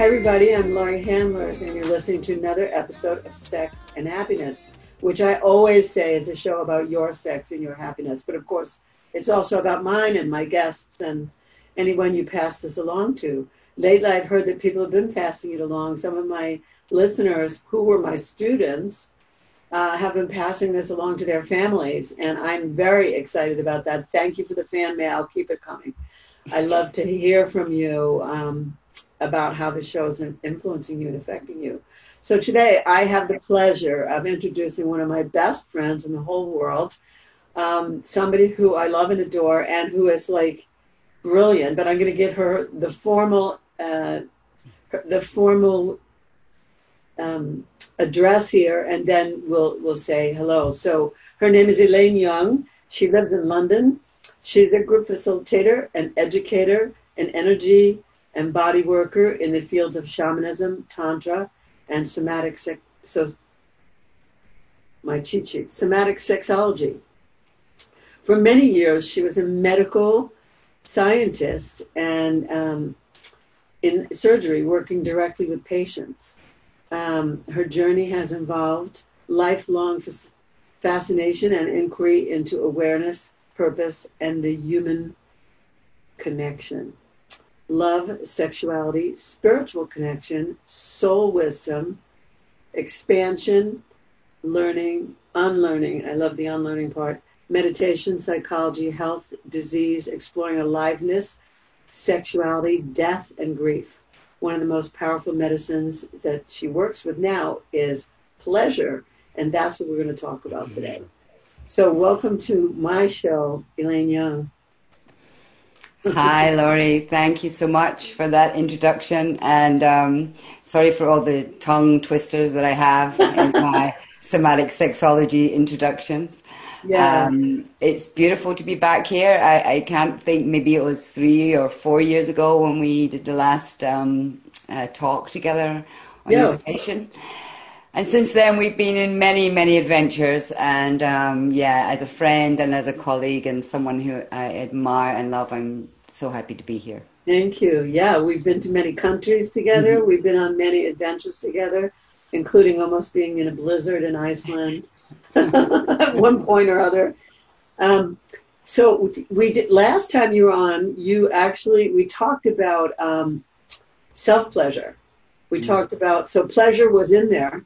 Hi, everybody. I'm Laurie Handlers, and you're listening to another episode of Sex and Happiness, which I always say is a show about your sex and your happiness. But of course, it's also about mine and my guests and anyone you pass this along to. Lately, I've heard that people have been passing it along. Some of my listeners who were my students uh, have been passing this along to their families, and I'm very excited about that. Thank you for the fan mail. Keep it coming. I love to hear from you. Um, about how the show is influencing you and affecting you. So today I have the pleasure of introducing one of my best friends in the whole world, um, somebody who I love and adore and who is like brilliant, but I'm going to give her the formal, uh, the formal um, address here, and then we'll we'll say hello. So her name is Elaine Young. She lives in London. She's a group facilitator, an educator, an energy and body worker in the fields of shamanism, tantra, and somatic sex. So, my sheet, somatic sexology. For many years, she was a medical scientist and um, in surgery, working directly with patients. Um, her journey has involved lifelong fascination and inquiry into awareness, purpose, and the human connection love, sexuality, spiritual connection, soul wisdom, expansion, learning, unlearning. I love the unlearning part. Meditation, psychology, health, disease, exploring aliveness, sexuality, death, and grief. One of the most powerful medicines that she works with now is pleasure, and that's what we're going to talk about today. Mm-hmm. So, welcome to my show, Elaine Young. Hi, Laurie. Thank you so much for that introduction. And um, sorry for all the tongue twisters that I have in my somatic sexology introductions. Yeah. Um, it's beautiful to be back here. I, I, can't think, maybe it was three or four years ago when we did the last um, uh, talk together on yeah. your station. And since then, we've been in many, many adventures. And um, yeah, as a friend and as a colleague and someone who I admire and love, I'm so happy to be here. Thank you. Yeah, we've been to many countries together. Mm-hmm. We've been on many adventures together, including almost being in a blizzard in Iceland at one point or other. Um, so we did last time you were on. You actually we talked about um, self pleasure. We mm-hmm. talked about so pleasure was in there,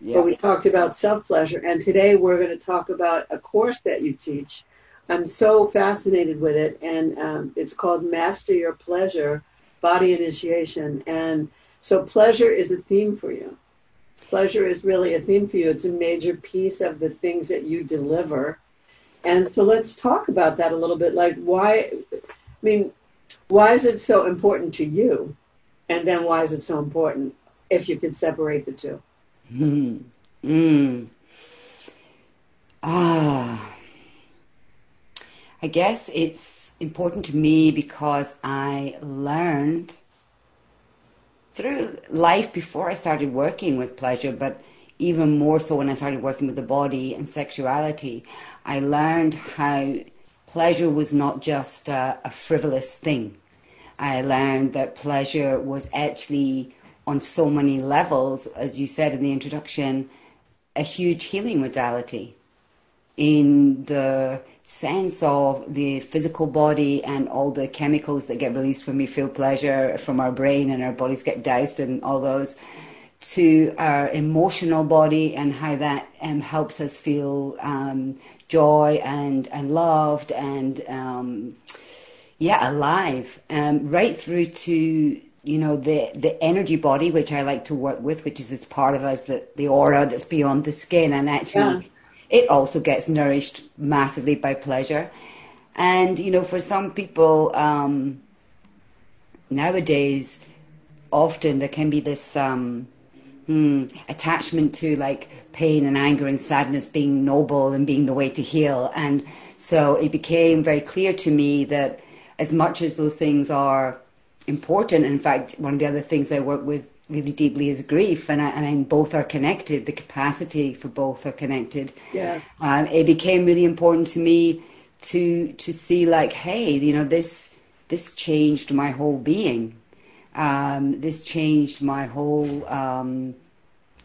yeah. But we talked about self pleasure, and today we're going to talk about a course that you teach. I'm so fascinated with it, and um, it's called Master Your Pleasure Body Initiation. And so, pleasure is a theme for you. Pleasure is really a theme for you. It's a major piece of the things that you deliver. And so, let's talk about that a little bit. Like, why, I mean, why is it so important to you? And then, why is it so important if you can separate the two? Mm. Mm. Ah. I guess it's important to me because I learned through life before I started working with pleasure, but even more so when I started working with the body and sexuality, I learned how pleasure was not just a, a frivolous thing. I learned that pleasure was actually on so many levels, as you said in the introduction, a huge healing modality in the sense of the physical body and all the chemicals that get released when we feel pleasure from our brain and our bodies get doused and all those to our emotional body and how that um, helps us feel um, joy and, and loved and um, yeah alive. Um, right through to you know the the energy body which I like to work with, which is this part of us that the aura that's beyond the skin, and actually yeah. it also gets nourished massively by pleasure. And you know, for some people um, nowadays, often there can be this um, Mm, attachment to like pain and anger and sadness being noble and being the way to heal. And so it became very clear to me that as much as those things are important, in fact, one of the other things I work with really deeply is grief, and I, and both are connected. The capacity for both are connected. Yes. Um, it became really important to me to to see like, hey, you know, this this changed my whole being. Um, this changed my whole um,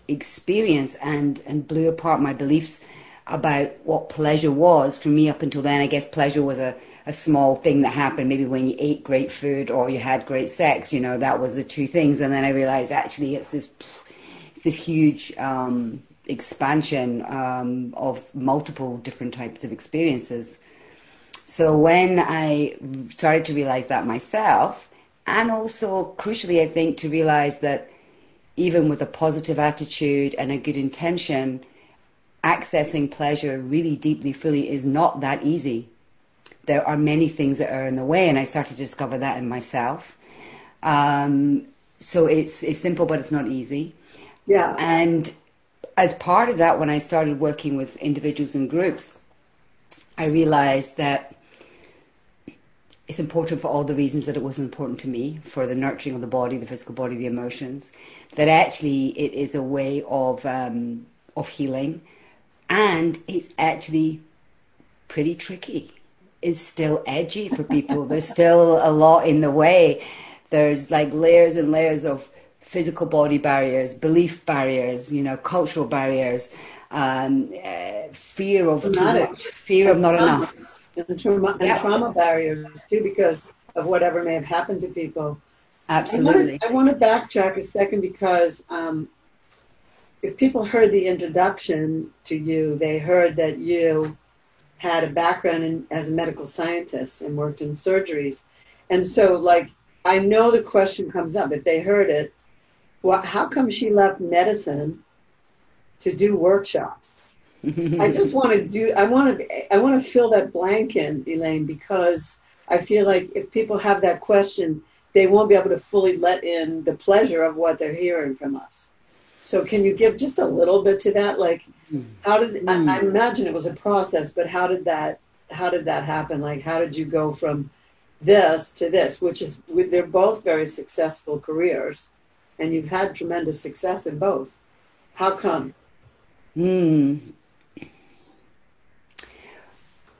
experience and and blew apart my beliefs about what pleasure was for me up until then. I guess pleasure was a a small thing that happened. Maybe when you ate great food or you had great sex you know that was the two things. And then i realized actually it's this it's this huge um, expansion um, of multiple different types of experiences. So when i started to realize that myself and also crucially i think to realize that even with a positive attitude and a good intention accessing pleasure really deeply fully is not that easy there are many things that are in the way, and I started to discover that in myself. Um, so it's it's simple, but it's not easy. Yeah. And as part of that, when I started working with individuals and groups, I realized that it's important for all the reasons that it was important to me for the nurturing of the body, the physical body, the emotions. That actually it is a way of um, of healing, and it's actually pretty tricky is still edgy for people. There's still a lot in the way. There's like layers and layers of physical body barriers, belief barriers, you know, cultural barriers, um, uh, fear of too much, fear of not enough. And trauma, and trauma barriers too, because of whatever may have happened to people. Absolutely. I want to, backtrack a second because um, if people heard the introduction to you, they heard that you had a background in, as a medical scientist and worked in surgeries. And so, like, I know the question comes up if they heard it, well, how come she left medicine to do workshops? I just want to do. I want to. I want to fill that blank in, Elaine, because I feel like if people have that question, they won't be able to fully let in the pleasure of what they're hearing from us. So can you give just a little bit to that? Like. How did I, I, hmm. imagine it was a process, but how did that how did that happen? Like, how did you go from this to this, which is they're both very successful careers, and you've had tremendous success in both. How come? Hmm.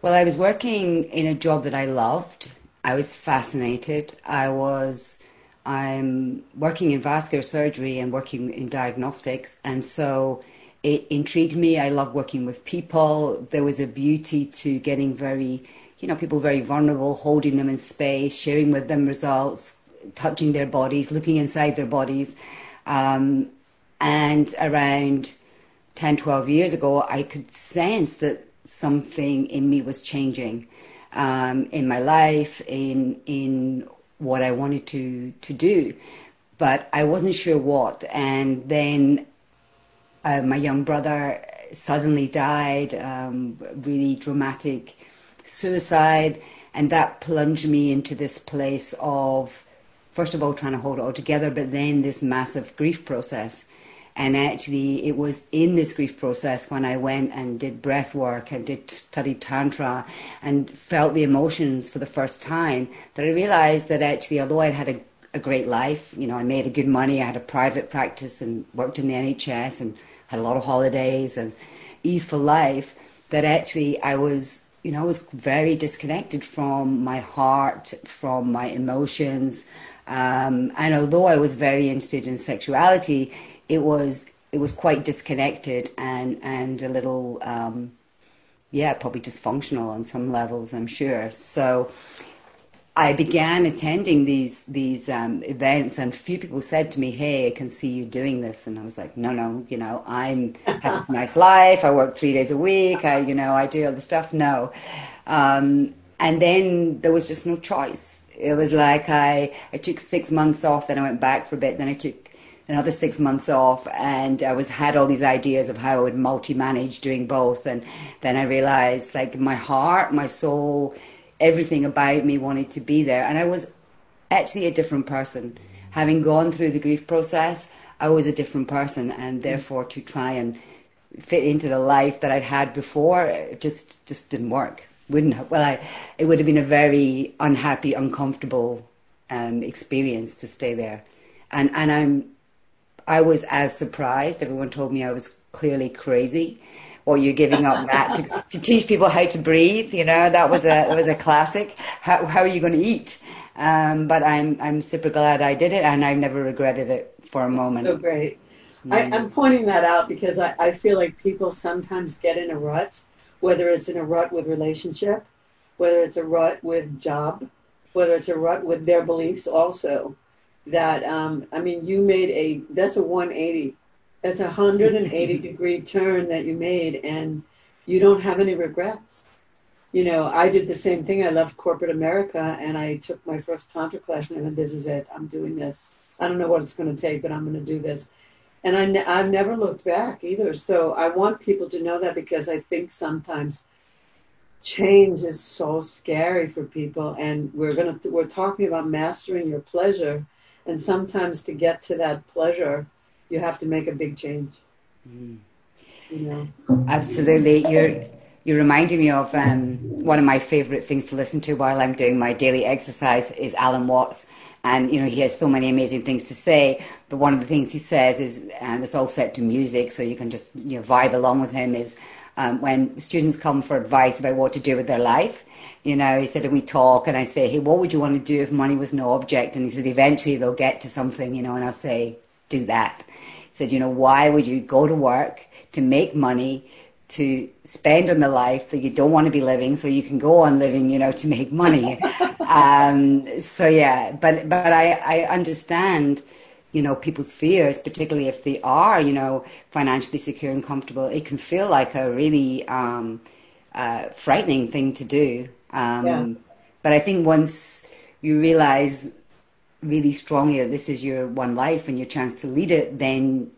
Well, I was working in a job that I loved. I was fascinated. I was I'm working in vascular surgery and working in diagnostics, and so it intrigued me. I love working with people. There was a beauty to getting very, you know, people very vulnerable, holding them in space, sharing with them results, touching their bodies, looking inside their bodies. Um, and around 10, 12 years ago, I could sense that something in me was changing um, in my life, in in what I wanted to to do, but I wasn't sure what. And then uh, my young brother suddenly died, um, really dramatic suicide, and that plunged me into this place of first of all trying to hold it all together, but then this massive grief process. And actually, it was in this grief process when I went and did breath work and did study tantra and felt the emotions for the first time that I realized that actually, although I'd had a, a great life, you know, I made a good money, I had a private practice and worked in the NHS and had a lot of holidays and easeful life, that actually I was, you know, I was very disconnected from my heart, from my emotions. Um, and although I was very interested in sexuality, it was it was quite disconnected and and a little um, yeah probably dysfunctional on some levels I'm sure so I began attending these these um, events and a few people said to me hey I can see you doing this. And I was like no no you know I'm have a nice life. I work three days a week. I you know I do all the stuff. No. Um, and then there was just no choice. It was like I I took six months off then I went back for a bit then I took another six months off and I was had all these ideas of how I would multi-manage doing both. And then I realized like my heart, my soul, everything about me wanted to be there and I was actually a different person. Having gone through the grief process, I was a different person, and therefore to try and fit into the life that I'd had before just just didn't work. Wouldn't have, well, I it would have been a very unhappy, uncomfortable um, experience to stay there, and and I'm I was as surprised. Everyone told me I was clearly crazy. Or you're giving up that to, to, teach people how to breathe. You know that was a that was a classic. How how are you going to eat? Um, but I'm I'm super glad I did it, and I've never regretted it for a moment. So great. Mm. I, am pointing that out because I, I feel like people sometimes get in a rut, whether it's in a rut with relationship, whether it's a rut with job, whether it's a rut with their beliefs also that um, I mean, you made a that's a 180, that's a 180 degree turn that you made, and you don't have any regrets. You know, I did the same thing. I left corporate America and I took my first tantra class, and I went, "This is it. I'm doing this. I don't know what it's going to take, but I'm going to do this." And I ne- I've never looked back either. So I want people to know that because I think sometimes change is so scary for people and we're going to we're talking about mastering your pleasure and sometimes to get to that pleasure, you have to make a big change. Mm. You know? Absolutely. You're you're reminding me of um, one of my favorite things to listen to while I'm doing my daily exercise is Alan Watts. And, you know, he has so many amazing things to say. But one of the things he says is, and it's all set to music, so you can just, you know, vibe along with him, is um, when students come for advice about what to do with their life, you know, he said, and we talk, and I say, hey, what would you want to do if money was no object? And he said, eventually they'll get to something, you know, and I'll say, do that. He said, you know, why would you go to work to make money, to spend on the life that you don't want to be living, so you can go on living, you know, to make money? um, so yeah, but but I I understand you know people's fears particularly if they are you know financially secure and comfortable it can feel like a really um, uh, frightening thing to do um, yeah. But I think once you realize really strongly that this is your one life and your chance to lead it, then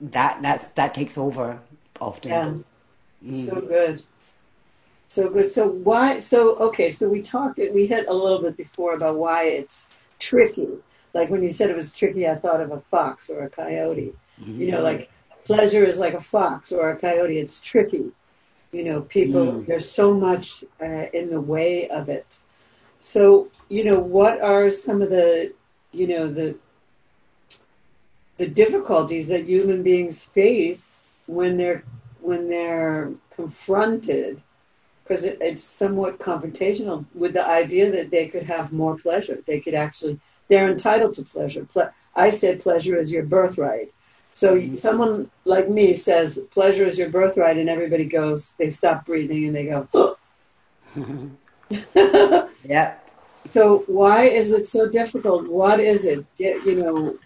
that that's that takes over often. Yeah. Mm. So good. So good. So why? So okay. So we talked. We hit a little bit before about why it's tricky. Like when you said it was tricky, I thought of a fox or a coyote. Mm-hmm. You know, like pleasure is like a fox or a coyote. It's tricky. You know, people, mm. there's so much uh, in the way of it. So, you know, what are some of the, you know, the, the difficulties that human beings face when they're, when they're confronted because it, it's somewhat confrontational with the idea that they could have more pleasure. They could actually, they're entitled to pleasure. Ple- I said pleasure is your birthright. So mm-hmm. someone like me says pleasure is your birthright, and everybody goes, they stop breathing and they go. yeah. So why is it so difficult? What is it? Get you know,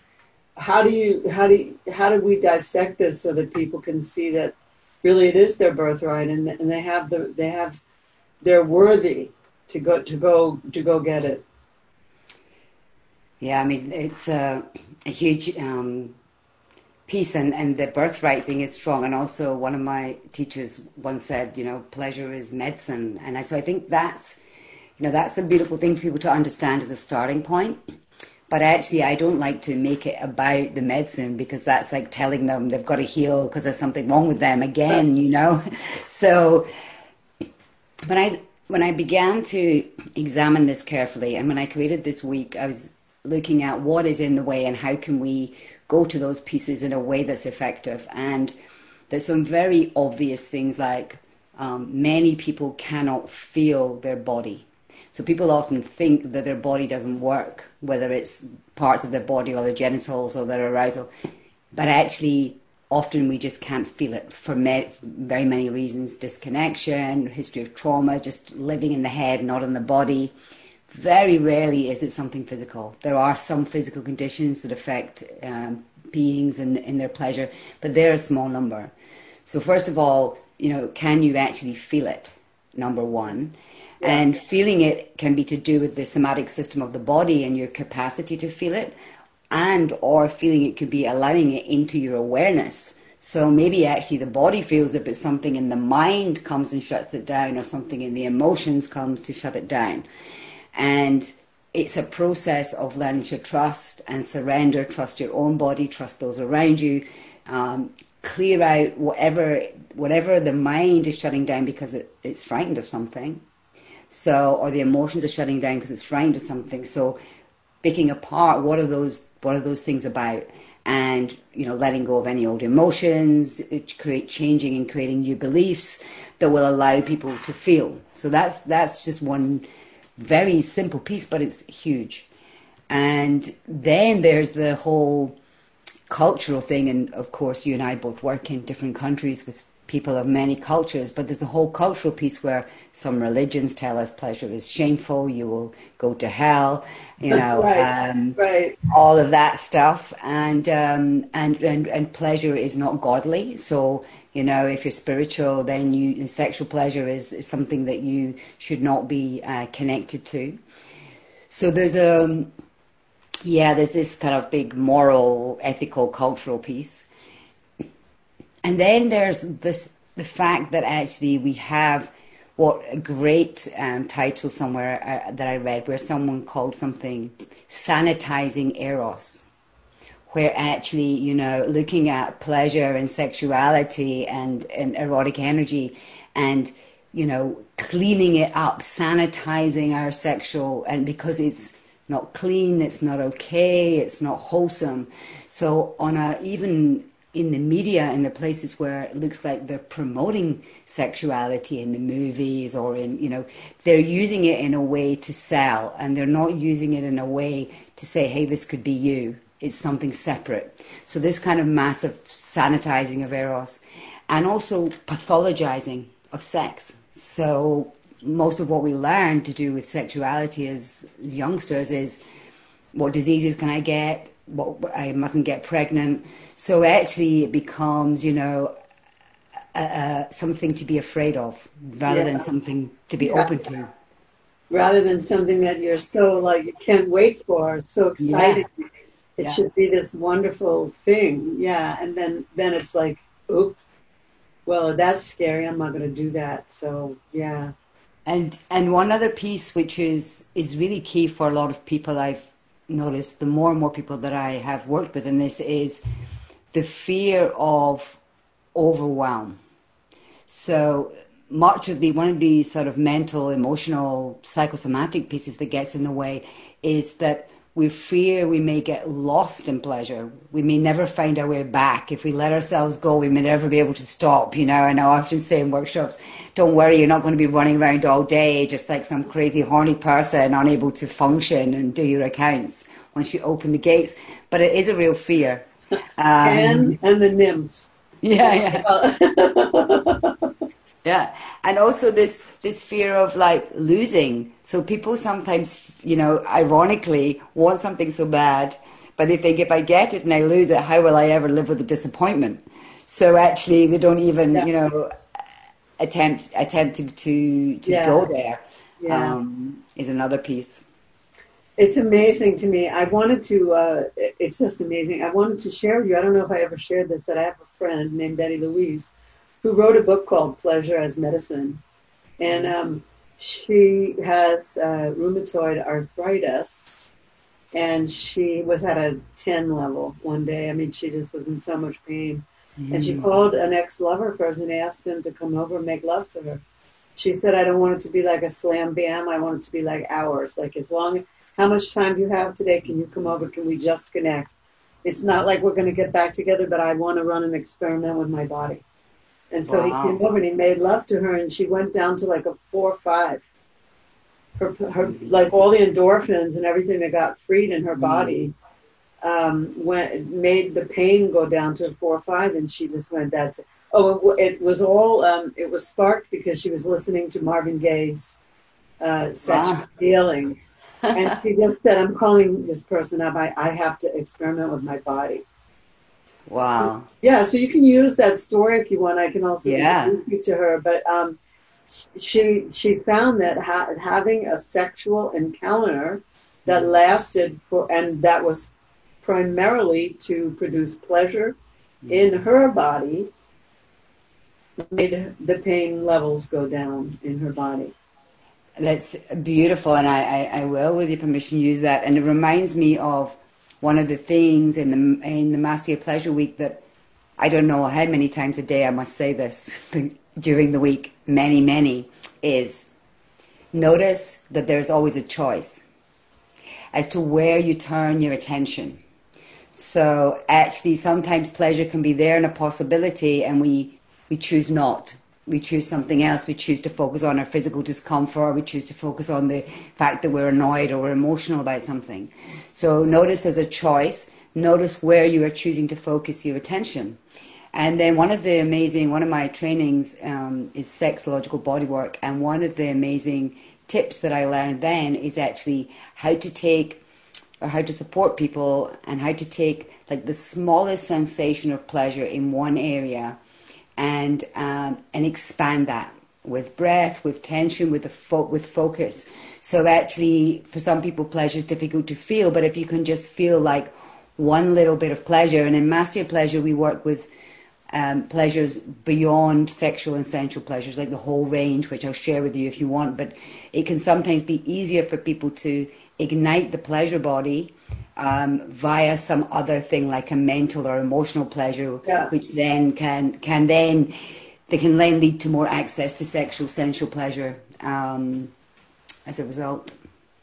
how do you how do you, how do we dissect this so that people can see that really it is their birthright and and they have the they have they're worthy to go to go to go get it. Yeah, I mean it's a, a huge um, piece and, and the birthright thing is strong. And also one of my teachers once said, you know, pleasure is medicine. And I, so I think that's, you know, that's a beautiful thing for people to understand as a starting point. But actually, I don't like to make it about the medicine because that's like telling them they've got to heal because there's something wrong with them again, you know? So when I, when I began to examine this carefully and when I created this week, I was looking at what is in the way and how can we go to those pieces in a way that's effective. And there's some very obvious things like um, many people cannot feel their body. So people often think that their body doesn't work, whether it's parts of their body or their genitals or their arousal. But actually, often we just can't feel it for very many reasons disconnection, history of trauma, just living in the head, not in the body. Very rarely is it something physical. There are some physical conditions that affect um, beings and in, in their pleasure, but they're a small number. So first of all, you know, can you actually feel it? Number one. Yeah. And feeling it can be to do with the somatic system of the body and your capacity to feel it, and or feeling it could be allowing it into your awareness. So maybe actually the body feels it, but something in the mind comes and shuts it down, or something in the emotions comes to shut it down. And it's a process of learning to trust and surrender, trust your own body, trust those around you, um, clear out whatever whatever the mind is shutting down because it, it's frightened of something. So, or the emotions are shutting down because it's frightened of something. So, picking apart what are those what are those things about, and you know, letting go of any old emotions, create changing and creating new beliefs that will allow people to feel. So that's that's just one very simple piece, but it's huge. And then there's the whole cultural thing, and of course, you and I both work in different countries with people of many cultures, but there's a whole cultural piece where some religions tell us pleasure is shameful, you will go to hell, you know, right, um, right. all of that stuff, and, um, and and and pleasure is not godly. So you know, if you're spiritual, then you sexual pleasure is, is something that you should not be uh, connected to. So there's a um, yeah, there's this kind of big moral, ethical, cultural piece. And then there's this the fact that actually we have what a great um, title somewhere uh, that I read where someone called something sanitizing eros, where actually you know looking at pleasure and sexuality and, and erotic energy and you know cleaning it up, sanitizing our sexual and because it's not clean, it's not okay, it's not wholesome. So on a even in the media in the places where it looks like they're promoting sexuality in the movies or in you know they're using it in a way to sell and they're not using it in a way to say hey this could be you it's something separate so this kind of massive sanitizing of eros and also pathologizing of sex so most of what we learn to do with sexuality as youngsters is what diseases can I get what I mustn't get pregnant. So actually, it becomes, you know, uh, something to be afraid of rather yeah. than something to be yeah. open to. Rather than something that you're so like you can't wait for, so excited. Yeah. It should be this wonderful thing, yeah. And then then it's like, oop, well that's scary. I'm not going to do that. So yeah. And and one other piece which is is really key for a lot of people I've noticed the more and more people that I have worked with in this is the fear of overwhelm. So much of the one of the sort of mental, emotional, psychosomatic pieces that gets in the way is that we fear we may get lost in pleasure. We may never find our way back. If we let ourselves go, we may never be able to stop, you know. And I often say in workshops, don't worry, you're not going to be running around all day just like some crazy horny person unable to function and do your accounts once you open the gates. But it is a real fear. Um, and, and the nymphs. Yeah, yeah. Yeah, and also this this fear of like losing. So people sometimes, you know, ironically want something so bad, but they think if I get it and I lose it, how will I ever live with the disappointment? So actually, they don't even, yeah. you know, attempt attempt to to, to yeah. go there. Yeah. Um, is another piece. It's amazing to me. I wanted to. Uh, it's just amazing. I wanted to share with you. I don't know if I ever shared this. That I have a friend named Betty Louise who wrote a book called Pleasure as Medicine. And um, she has uh, rheumatoid arthritis. And she was at a 10 level one day. I mean, she just was in so much pain. Mm. And she mm. called an ex lover first and asked him to come over and make love to her. She said, I don't want it to be like a slam bam. I want it to be like hours. Like, as long, how much time do you have today? Can you come over? Can we just connect? It's not like we're going to get back together, but I want to run an experiment with my body. And so wow. he came over and he made love to her, and she went down to like a four or five. Her, her like all the endorphins and everything that got freed in her mm. body um, went made the pain go down to a four or five, and she just went. That's it. oh, it, it was all um, it was sparked because she was listening to Marvin Gaye's uh, "Sexual wow. Healing," and she just said, "I'm calling this person up. I, I have to experiment with my body." Wow. Yeah, so you can use that story if you want. I can also yeah. introduce you to her, but um, she she found that ha- having a sexual encounter that lasted for and that was primarily to produce pleasure in her body made the pain levels go down in her body. That's beautiful, and I, I, I, will, with your permission, use that. And it reminds me of one of the things in the in the Master Pleasure Week that I don't know how many times a day I must say this during the week, many, many, is notice that there's always a choice as to where you turn your attention. So actually, sometimes pleasure can be there and a possibility, and we we choose not we choose something else. We choose to focus on our physical discomfort, or we choose to focus on the fact that we're annoyed or we're emotional about something. So notice there's a choice. Notice where you are choosing to focus your attention. And then one of the amazing, one of my trainings um, is sexological bodywork, and one of the amazing tips that I learned then is actually how to take or how to support people and how to take like the smallest sensation of pleasure in one area and um, and expand that with breath, with tension, with the fo- with focus. So actually, for some people, pleasure is difficult to feel, but if you can just feel like one little bit of pleasure, and in Master Pleasure, we work with um, pleasures beyond sexual and sensual pleasures, like the whole range, which I'll share with you if you want. But it can sometimes be easier for people to ignite the pleasure body um, via some other thing like a mental or emotional pleasure, yeah. which then can can then they can then lead to more access to sexual sensual pleasure um, as a result.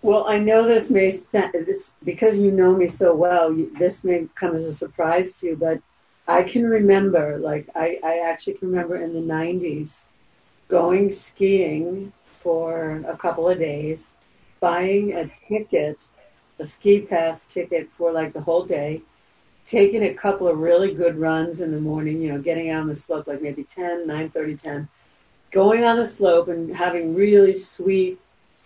Well, I know this may this because you know me so well. This may come as a surprise to you, but I can remember, like I, I actually can remember in the '90s, going skiing for a couple of days, buying a ticket a ski pass ticket for like the whole day, taking a couple of really good runs in the morning, you know, getting out on the slope like maybe 10, 9, 30, 10, going on the slope and having really sweet,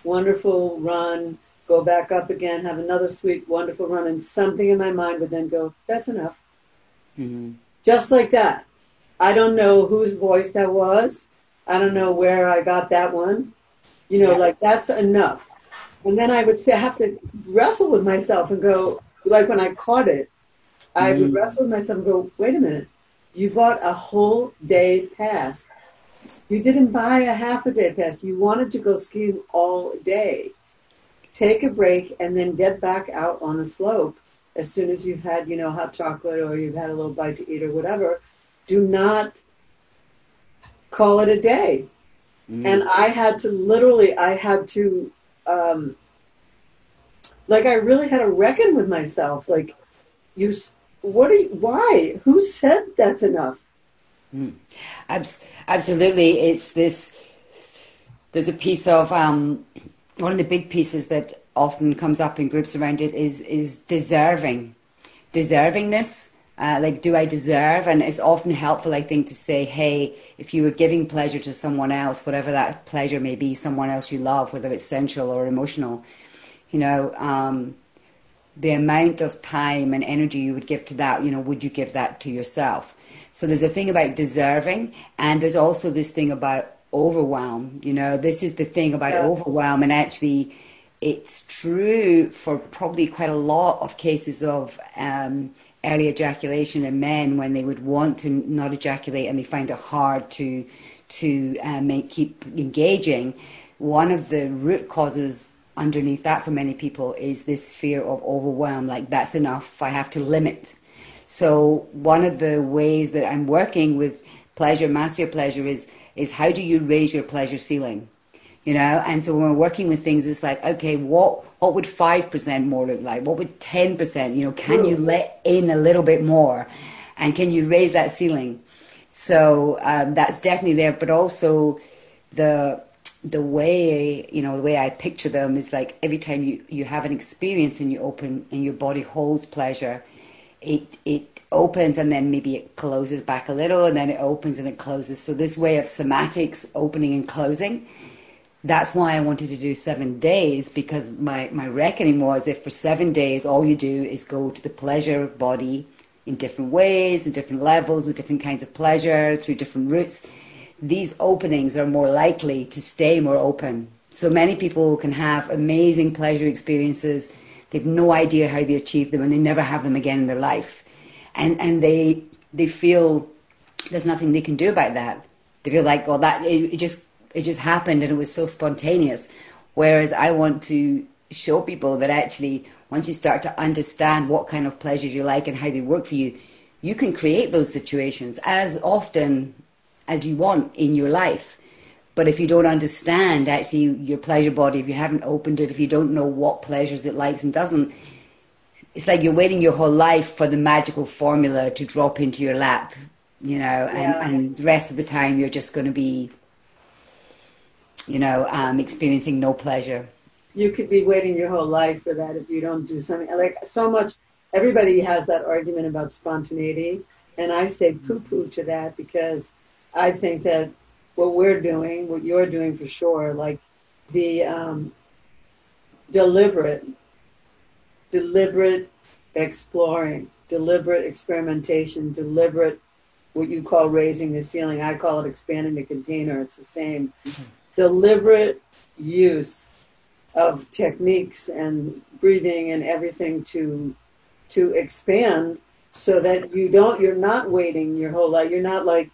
wonderful run, go back up again, have another sweet, wonderful run, and something in my mind would then go, that's enough. Mm-hmm. Just like that. I don't know whose voice that was. I don't know where I got that one. You know, yeah. like that's enough. And then I would say, I have to wrestle with myself and go, like when I caught it, I would wrestle with myself and go, wait a minute, you bought a whole day pass. You didn't buy a half a day pass. You wanted to go skiing all day. Take a break and then get back out on the slope as soon as you've had, you know, hot chocolate or you've had a little bite to eat or whatever. Do not call it a day. Mm. And I had to literally, I had to um, like I really had to reckon with myself. Like, you, what are you, why? Who said that's enough? Mm. Abs- absolutely. It's this, there's a piece of, um, one of the big pieces that often comes up in groups around it is, is deserving. Deservingness uh, like, do I deserve? And it's often helpful, I think, to say, hey, if you were giving pleasure to someone else, whatever that pleasure may be, someone else you love, whether it's sensual or emotional, you know, um, the amount of time and energy you would give to that, you know, would you give that to yourself? So there's a thing about deserving, and there's also this thing about overwhelm. You know, this is the thing about yeah. overwhelm, and actually, it's true for probably quite a lot of cases of um, early ejaculation in men when they would want to not ejaculate and they find it hard to to uh, make, keep engaging. One of the root causes underneath that for many people is this fear of overwhelm. Like that's enough. I have to limit. So one of the ways that I'm working with pleasure, master pleasure, is is how do you raise your pleasure ceiling? You know? And so when we're working with things it's like okay what what would 5% more look like? What would 10% you know can you let in a little bit more? And can you raise that ceiling? So um, that's definitely there but also the the way you know the way i picture them is like every time you you have an experience and you open and your body holds pleasure it it opens and then maybe it closes back a little and then it opens and it closes. So this way of somatics opening and closing that's why I wanted to do seven days because my, my reckoning was if for seven days all you do is go to the pleasure body in different ways, in different levels, with different kinds of pleasure, through different routes, these openings are more likely to stay more open. So many people can have amazing pleasure experiences. They've no idea how they achieve them and they never have them again in their life. And, and they, they feel there's nothing they can do about that. They feel like, well, that, it, it just it just happened and it was so spontaneous. Whereas I want to show people that actually, once you start to understand what kind of pleasures you like and how they work for you, you can create those situations as often as you want in your life. But if you don't understand actually your pleasure body, if you haven't opened it, if you don't know what pleasures it likes and doesn't, it's like you're waiting your whole life for the magical formula to drop into your lap, you know, and, yeah. and the rest of the time you're just going to be, you know, um, experiencing no pleasure. You could be waiting your whole life for that if you don't do something. Like so much, everybody has that argument about spontaneity. And I say poo poo to that because I think that what we're doing, what you're doing for sure, like the um, deliberate, deliberate exploring, deliberate experimentation, deliberate what you call raising the ceiling. I call it expanding the container. It's the same. Mm-hmm. Deliberate use of techniques and breathing and everything to to expand so that you don't you're not waiting your whole life. You're not like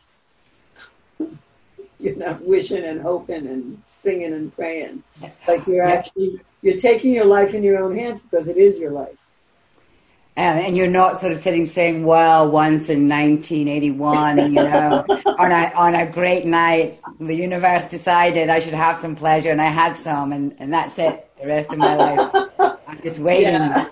you're not wishing and hoping and singing and praying. Like you're actually you're taking your life in your own hands because it is your life. And, and you're not sort of sitting saying, "Well, once in 1981, you know, on a on a great night, the universe decided I should have some pleasure, and I had some, and, and that's it. The rest of my life, I'm just waiting." Yeah.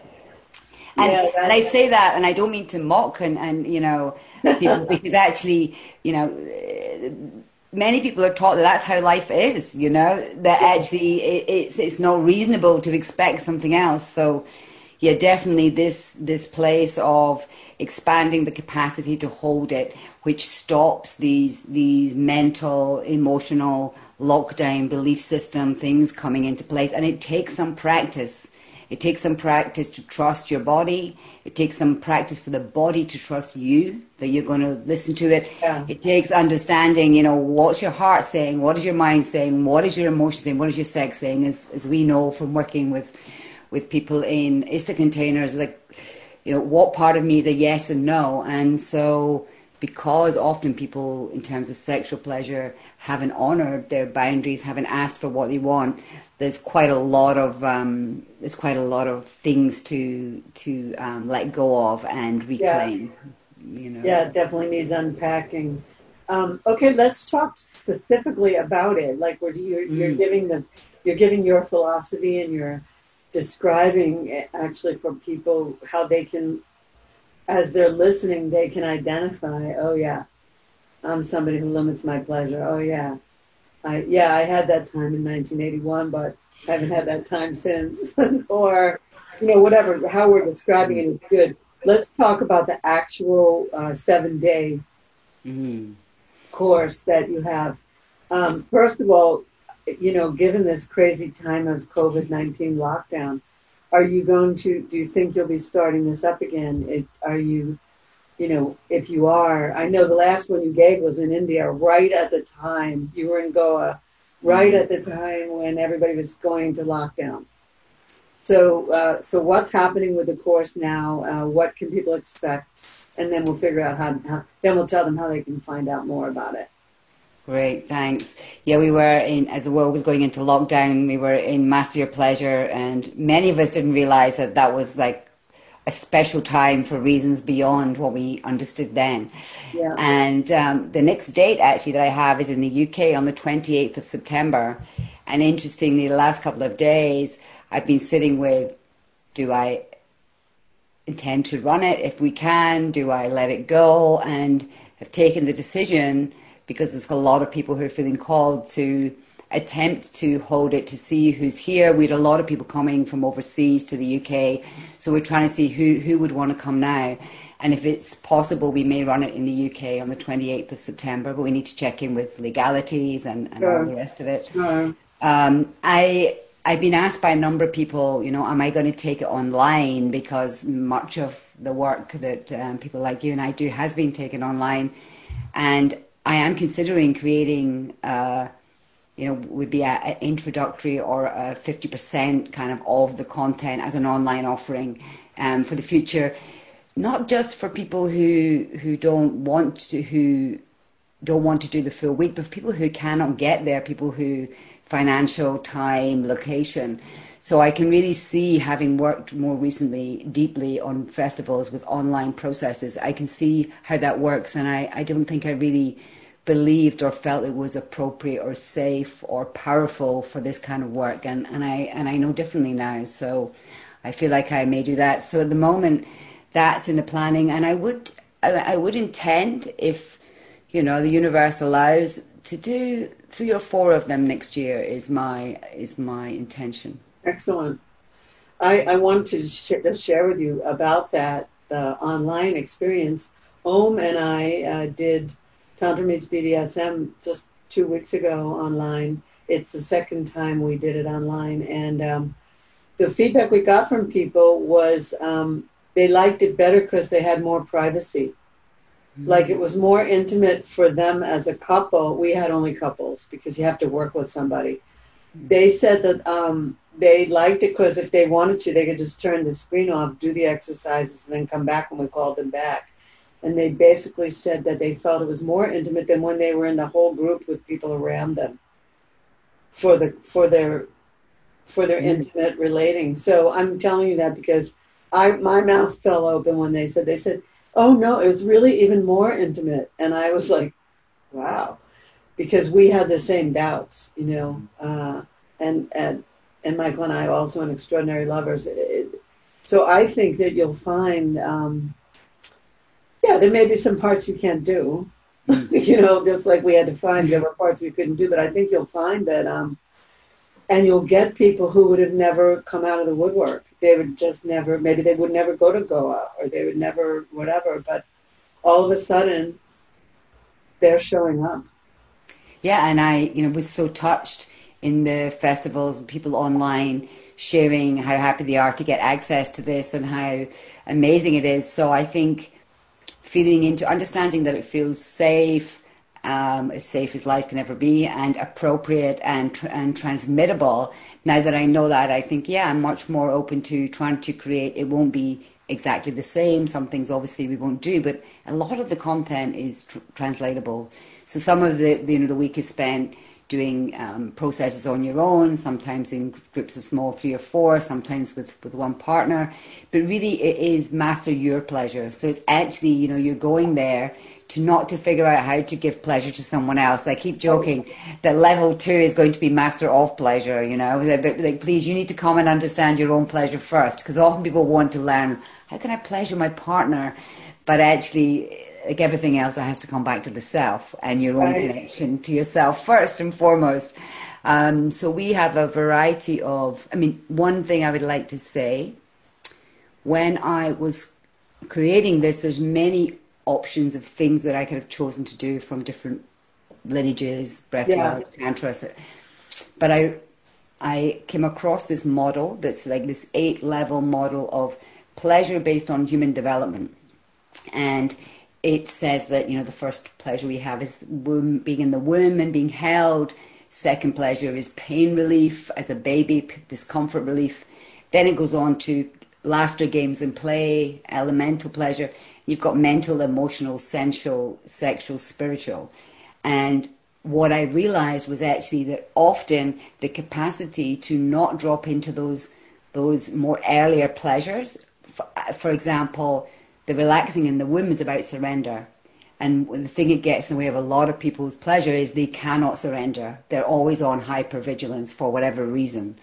And, yeah, and I say that, and I don't mean to mock and, and you know people because actually, you know, many people are taught that that's how life is, you know, that actually it, it's, it's not reasonable to expect something else. So, yeah, definitely this, this place of expanding the capacity to hold it, which stops these, these mental, emotional lockdown belief system things coming into place. And it takes some practice it takes some practice to trust your body. It takes some practice for the body to trust you that you're going to listen to it. Yeah. It takes understanding, you know, what's your heart saying? What is your mind saying? What is your emotion saying? What is your sex saying? As, as we know from working with, with people in ISTA containers, like, you know, what part of me is a yes and no? And so, because often people, in terms of sexual pleasure, haven't honored their boundaries, haven't asked for what they want, there's quite a lot of um, there's quite a lot of things to to um, let go of and reclaim. Yeah. You know. Yeah, it definitely needs unpacking. Um, okay, let's talk specifically about it. Like, where you're, you're mm. giving the you're giving your philosophy and you're describing actually for people how they can, as they're listening, they can identify. Oh yeah, I'm somebody who limits my pleasure. Oh yeah, I, yeah, I had that time in 1981, but I haven't had that time since. or, you know, whatever, how we're describing it is good. Let's talk about the actual uh, seven day mm-hmm. course that you have. Um, first of all, you know, given this crazy time of COVID 19 lockdown, are you going to, do you think you'll be starting this up again? It, are you you know, if you are, I know the last one you gave was in India, right at the time you were in Goa, right at the time when everybody was going to lockdown. So, uh, so what's happening with the course now? Uh, what can people expect? And then we'll figure out how, how. Then we'll tell them how they can find out more about it. Great, thanks. Yeah, we were in, as the world was going into lockdown, we were in Master Your Pleasure, and many of us didn't realize that that was like a special time for reasons beyond what we understood then. Yeah. And um, the next date actually that I have is in the UK on the 28th of September. And interestingly, the last couple of days, I've been sitting with do I intend to run it if we can? Do I let it go? And have taken the decision because there's a lot of people who are feeling called to attempt to hold it to see who's here. We had a lot of people coming from overseas to the UK, so we're trying to see who, who would want to come now. And if it's possible, we may run it in the UK on the 28th of September, but we need to check in with legalities and, and sure. all the rest of it. Sure. Um, I, I've been asked by a number of people, you know, am I going to take it online? Because much of the work that um, people like you and I do has been taken online. And I am considering creating uh, you know, would be an introductory or a 50% kind of of the content as an online offering um, for the future, not just for people who who don't want to, who don't want to do the full week, but people who cannot get there, people who financial time, location. So I can really see, having worked more recently deeply on festivals with online processes, I can see how that works. And I, I don't think I really believed or felt it was appropriate or safe or powerful for this kind of work. And, and I and I know differently now. So I feel like I may do that. So at the moment, that's in the planning, and I would I, would intend if you know the universe allows to do three or four of them next year is my is my intention. Excellent. I, I want to sh- just share with you about that the online experience. Om and I uh, did Tantra Meets BDSM just two weeks ago online. It's the second time we did it online, and um, the feedback we got from people was um, they liked it better because they had more privacy. Mm-hmm. Like it was more intimate for them as a couple. We had only couples because you have to work with somebody. Mm-hmm. They said that um, they liked it because if they wanted to, they could just turn the screen off, do the exercises, and then come back when we called them back. And they basically said that they felt it was more intimate than when they were in the whole group with people around them for the for their for their mm-hmm. intimate relating. So I'm telling you that because I my mouth fell open when they said they said, "Oh no, it was really even more intimate," and I was like, "Wow," because we had the same doubts, you know, uh, and and and Michael and I also in Extraordinary Lovers. It, it, so I think that you'll find, um, yeah, there may be some parts you can't do, mm. you know, just like we had to find there were parts we couldn't do, but I think you'll find that. Um, and you'll get people who would have never come out of the woodwork. They would just never, maybe they would never go to Goa or they would never, whatever, but all of a sudden they're showing up. Yeah, and I, you know, was so touched in the festivals, people online sharing how happy they are to get access to this and how amazing it is. So I think feeling into understanding that it feels safe um, as safe as life can ever be and appropriate and, and transmittable. Now that I know that, I think, yeah, I'm much more open to trying to create. It won't be exactly the same. Some things obviously we won't do, but a lot of the content is tr- translatable. So some of the, you know, the week is spent doing um, processes on your own, sometimes in groups of small three or four, sometimes with, with one partner. But really, it is master your pleasure. So it's actually, you know, you're going there to not to figure out how to give pleasure to someone else. I keep joking that level two is going to be master of pleasure, you know, but like, please, you need to come and understand your own pleasure first. Because often people want to learn, how can I pleasure my partner? But actually, like everything else, it has to come back to the self and your own right. connection to yourself first and foremost. Um, so we have a variety of, I mean, one thing I would like to say, when I was creating this, there's many options of things that I could have chosen to do from different lineages, breathwork, yeah. tantra. But I, I came across this model that's like this eight level model of pleasure based on human development. And it says that you know the first pleasure we have is womb, being in the womb and being held. Second pleasure is pain relief as a baby, discomfort relief. Then it goes on to laughter, games, and play, elemental pleasure. You've got mental, emotional, sensual, sexual, spiritual. And what I realized was actually that often the capacity to not drop into those those more earlier pleasures, for, for example, the relaxing in the womb is about surrender. And the thing it gets in the way of a lot of people's pleasure is they cannot surrender. They're always on hypervigilance for whatever reason.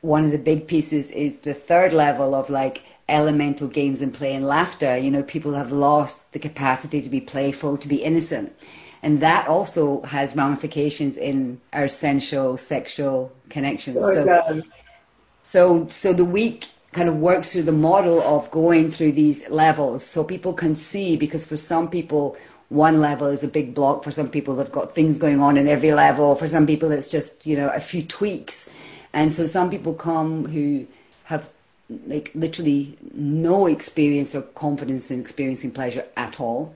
One of the big pieces is the third level of like elemental games and play and laughter. You know, people have lost the capacity to be playful, to be innocent. And that also has ramifications in our sensual, sexual connections. Oh, so, so, so the week kind of works through the model of going through these levels. So people can see because for some people one level is a big block. For some people they've got things going on in every level. For some people it's just you know a few tweaks. And so some people come who have like literally no experience or confidence in experiencing pleasure at all.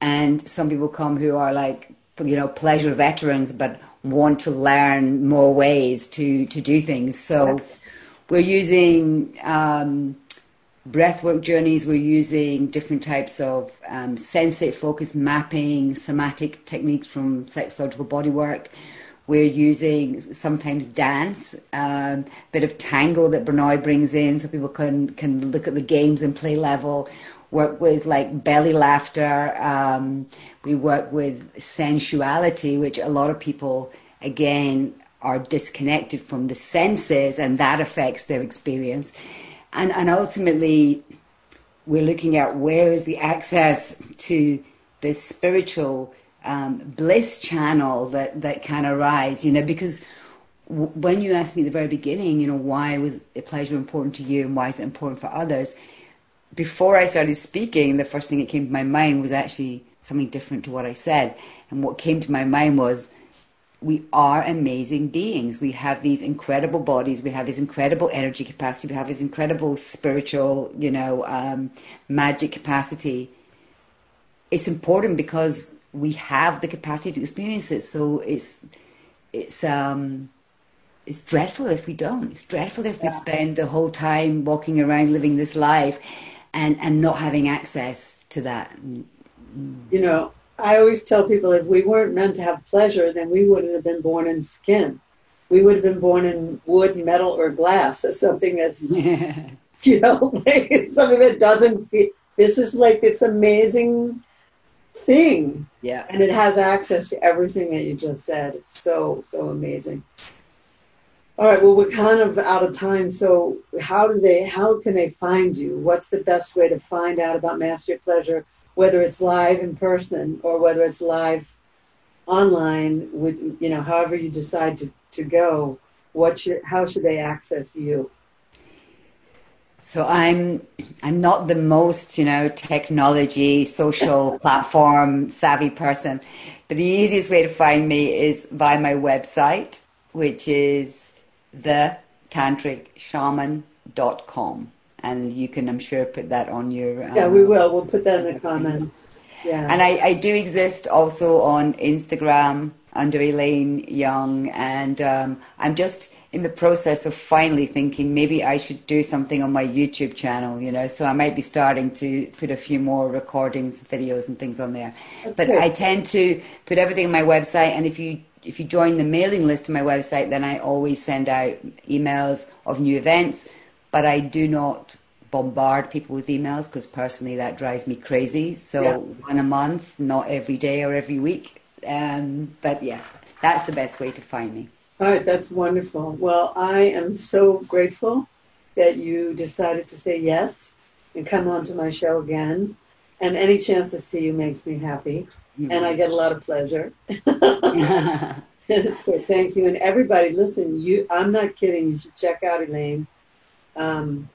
And some people come who are like you know pleasure veterans but want to learn more ways to to do things. So we're using um, breathwork journeys, we're using different types of um, sensate focused mapping, somatic techniques from sexological bodywork. We're using sometimes dance, a um, bit of tango that Bernard brings in so people can, can look at the games and play level. Work with like belly laughter. Um, we work with sensuality, which a lot of people, again, are disconnected from the senses and that affects their experience. And, and ultimately, we're looking at where is the access to the spiritual um, bliss channel that, that can arise, you know, because when you asked me at the very beginning, you know, why was pleasure important to you and why is it important for others? Before I started speaking, the first thing that came to my mind was actually something different to what I said. And what came to my mind was we are amazing beings. We have these incredible bodies. We have this incredible energy capacity. We have this incredible spiritual, you know, um, magic capacity. It's important because we have the capacity to experience it. So it's it's um it's dreadful if we don't. It's dreadful if we spend the whole time walking around living this life and and not having access to that. You know, I always tell people if we weren't meant to have pleasure, then we wouldn't have been born in skin. We would have been born in wood, metal, or glass, or something that's, you know, like something that doesn't feel. This is like it's amazing thing. Yeah. And it has access to everything that you just said. It's so, so amazing. All right, well, we're kind of out of time. So, how do they? How can they find you? What's the best way to find out about Master Pleasure? Whether it's live in person or whether it's live online with you know however you decide to, to go what should, how should they access you? So i'm i'm not the most you know technology social platform savvy person but the easiest way to find me is by my website which is the tantricshaman.com and you can, I'm sure, put that on your. Um, yeah, we will. We'll put that in the comments. Yeah. And I, I do exist also on Instagram under Elaine Young, and um, I'm just in the process of finally thinking maybe I should do something on my YouTube channel, you know. So I might be starting to put a few more recordings, videos, and things on there. That's but I tend to put everything on my website, and if you if you join the mailing list on my website, then I always send out emails of new events but I do not bombard people with emails because personally that drives me crazy. So yeah. one a month, not every day or every week. Um, but yeah, that's the best way to find me. All right, that's wonderful. Well, I am so grateful that you decided to say yes and come on to my show again. And any chance to see you makes me happy, mm-hmm. and I get a lot of pleasure. so thank you, and everybody, listen. You, I'm not kidding. You should check out Elaine um,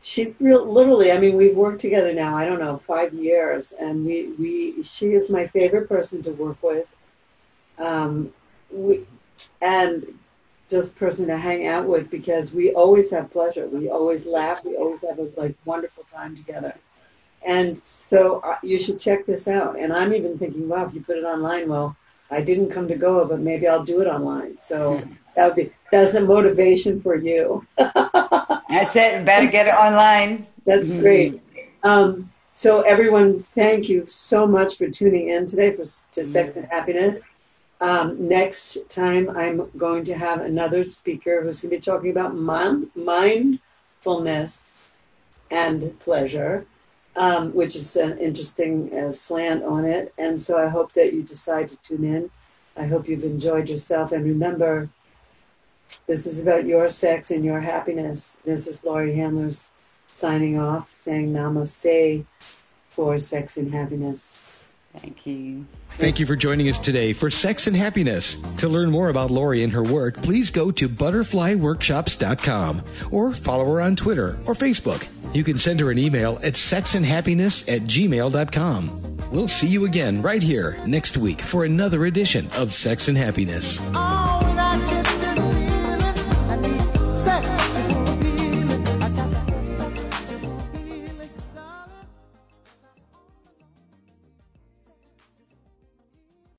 she's real, literally. I mean, we've worked together now. I don't know five years, and we we she is my favorite person to work with. Um, we and just person to hang out with because we always have pleasure. We always laugh. We always have a like wonderful time together. And so uh, you should check this out. And I'm even thinking, wow, if you put it online, well, I didn't come to Goa, but maybe I'll do it online. So that would be that's the motivation for you. That's it. Better get it online. That's mm-hmm. great. Um, so everyone, thank you so much for tuning in today for to Sex and Happiness. Um, next time, I'm going to have another speaker who's going to be talking about mind, mindfulness and pleasure, um, which is an interesting uh, slant on it. And so I hope that you decide to tune in. I hope you've enjoyed yourself. And remember, this is about your sex and your happiness. This is Laurie Handlers signing off, saying namaste for sex and happiness. Thank you. Thank you for joining us today for Sex and Happiness. To learn more about Laurie and her work, please go to butterflyworkshops.com or follow her on Twitter or Facebook. You can send her an email at sexandhappiness at gmail.com. We'll see you again right here next week for another edition of Sex and Happiness.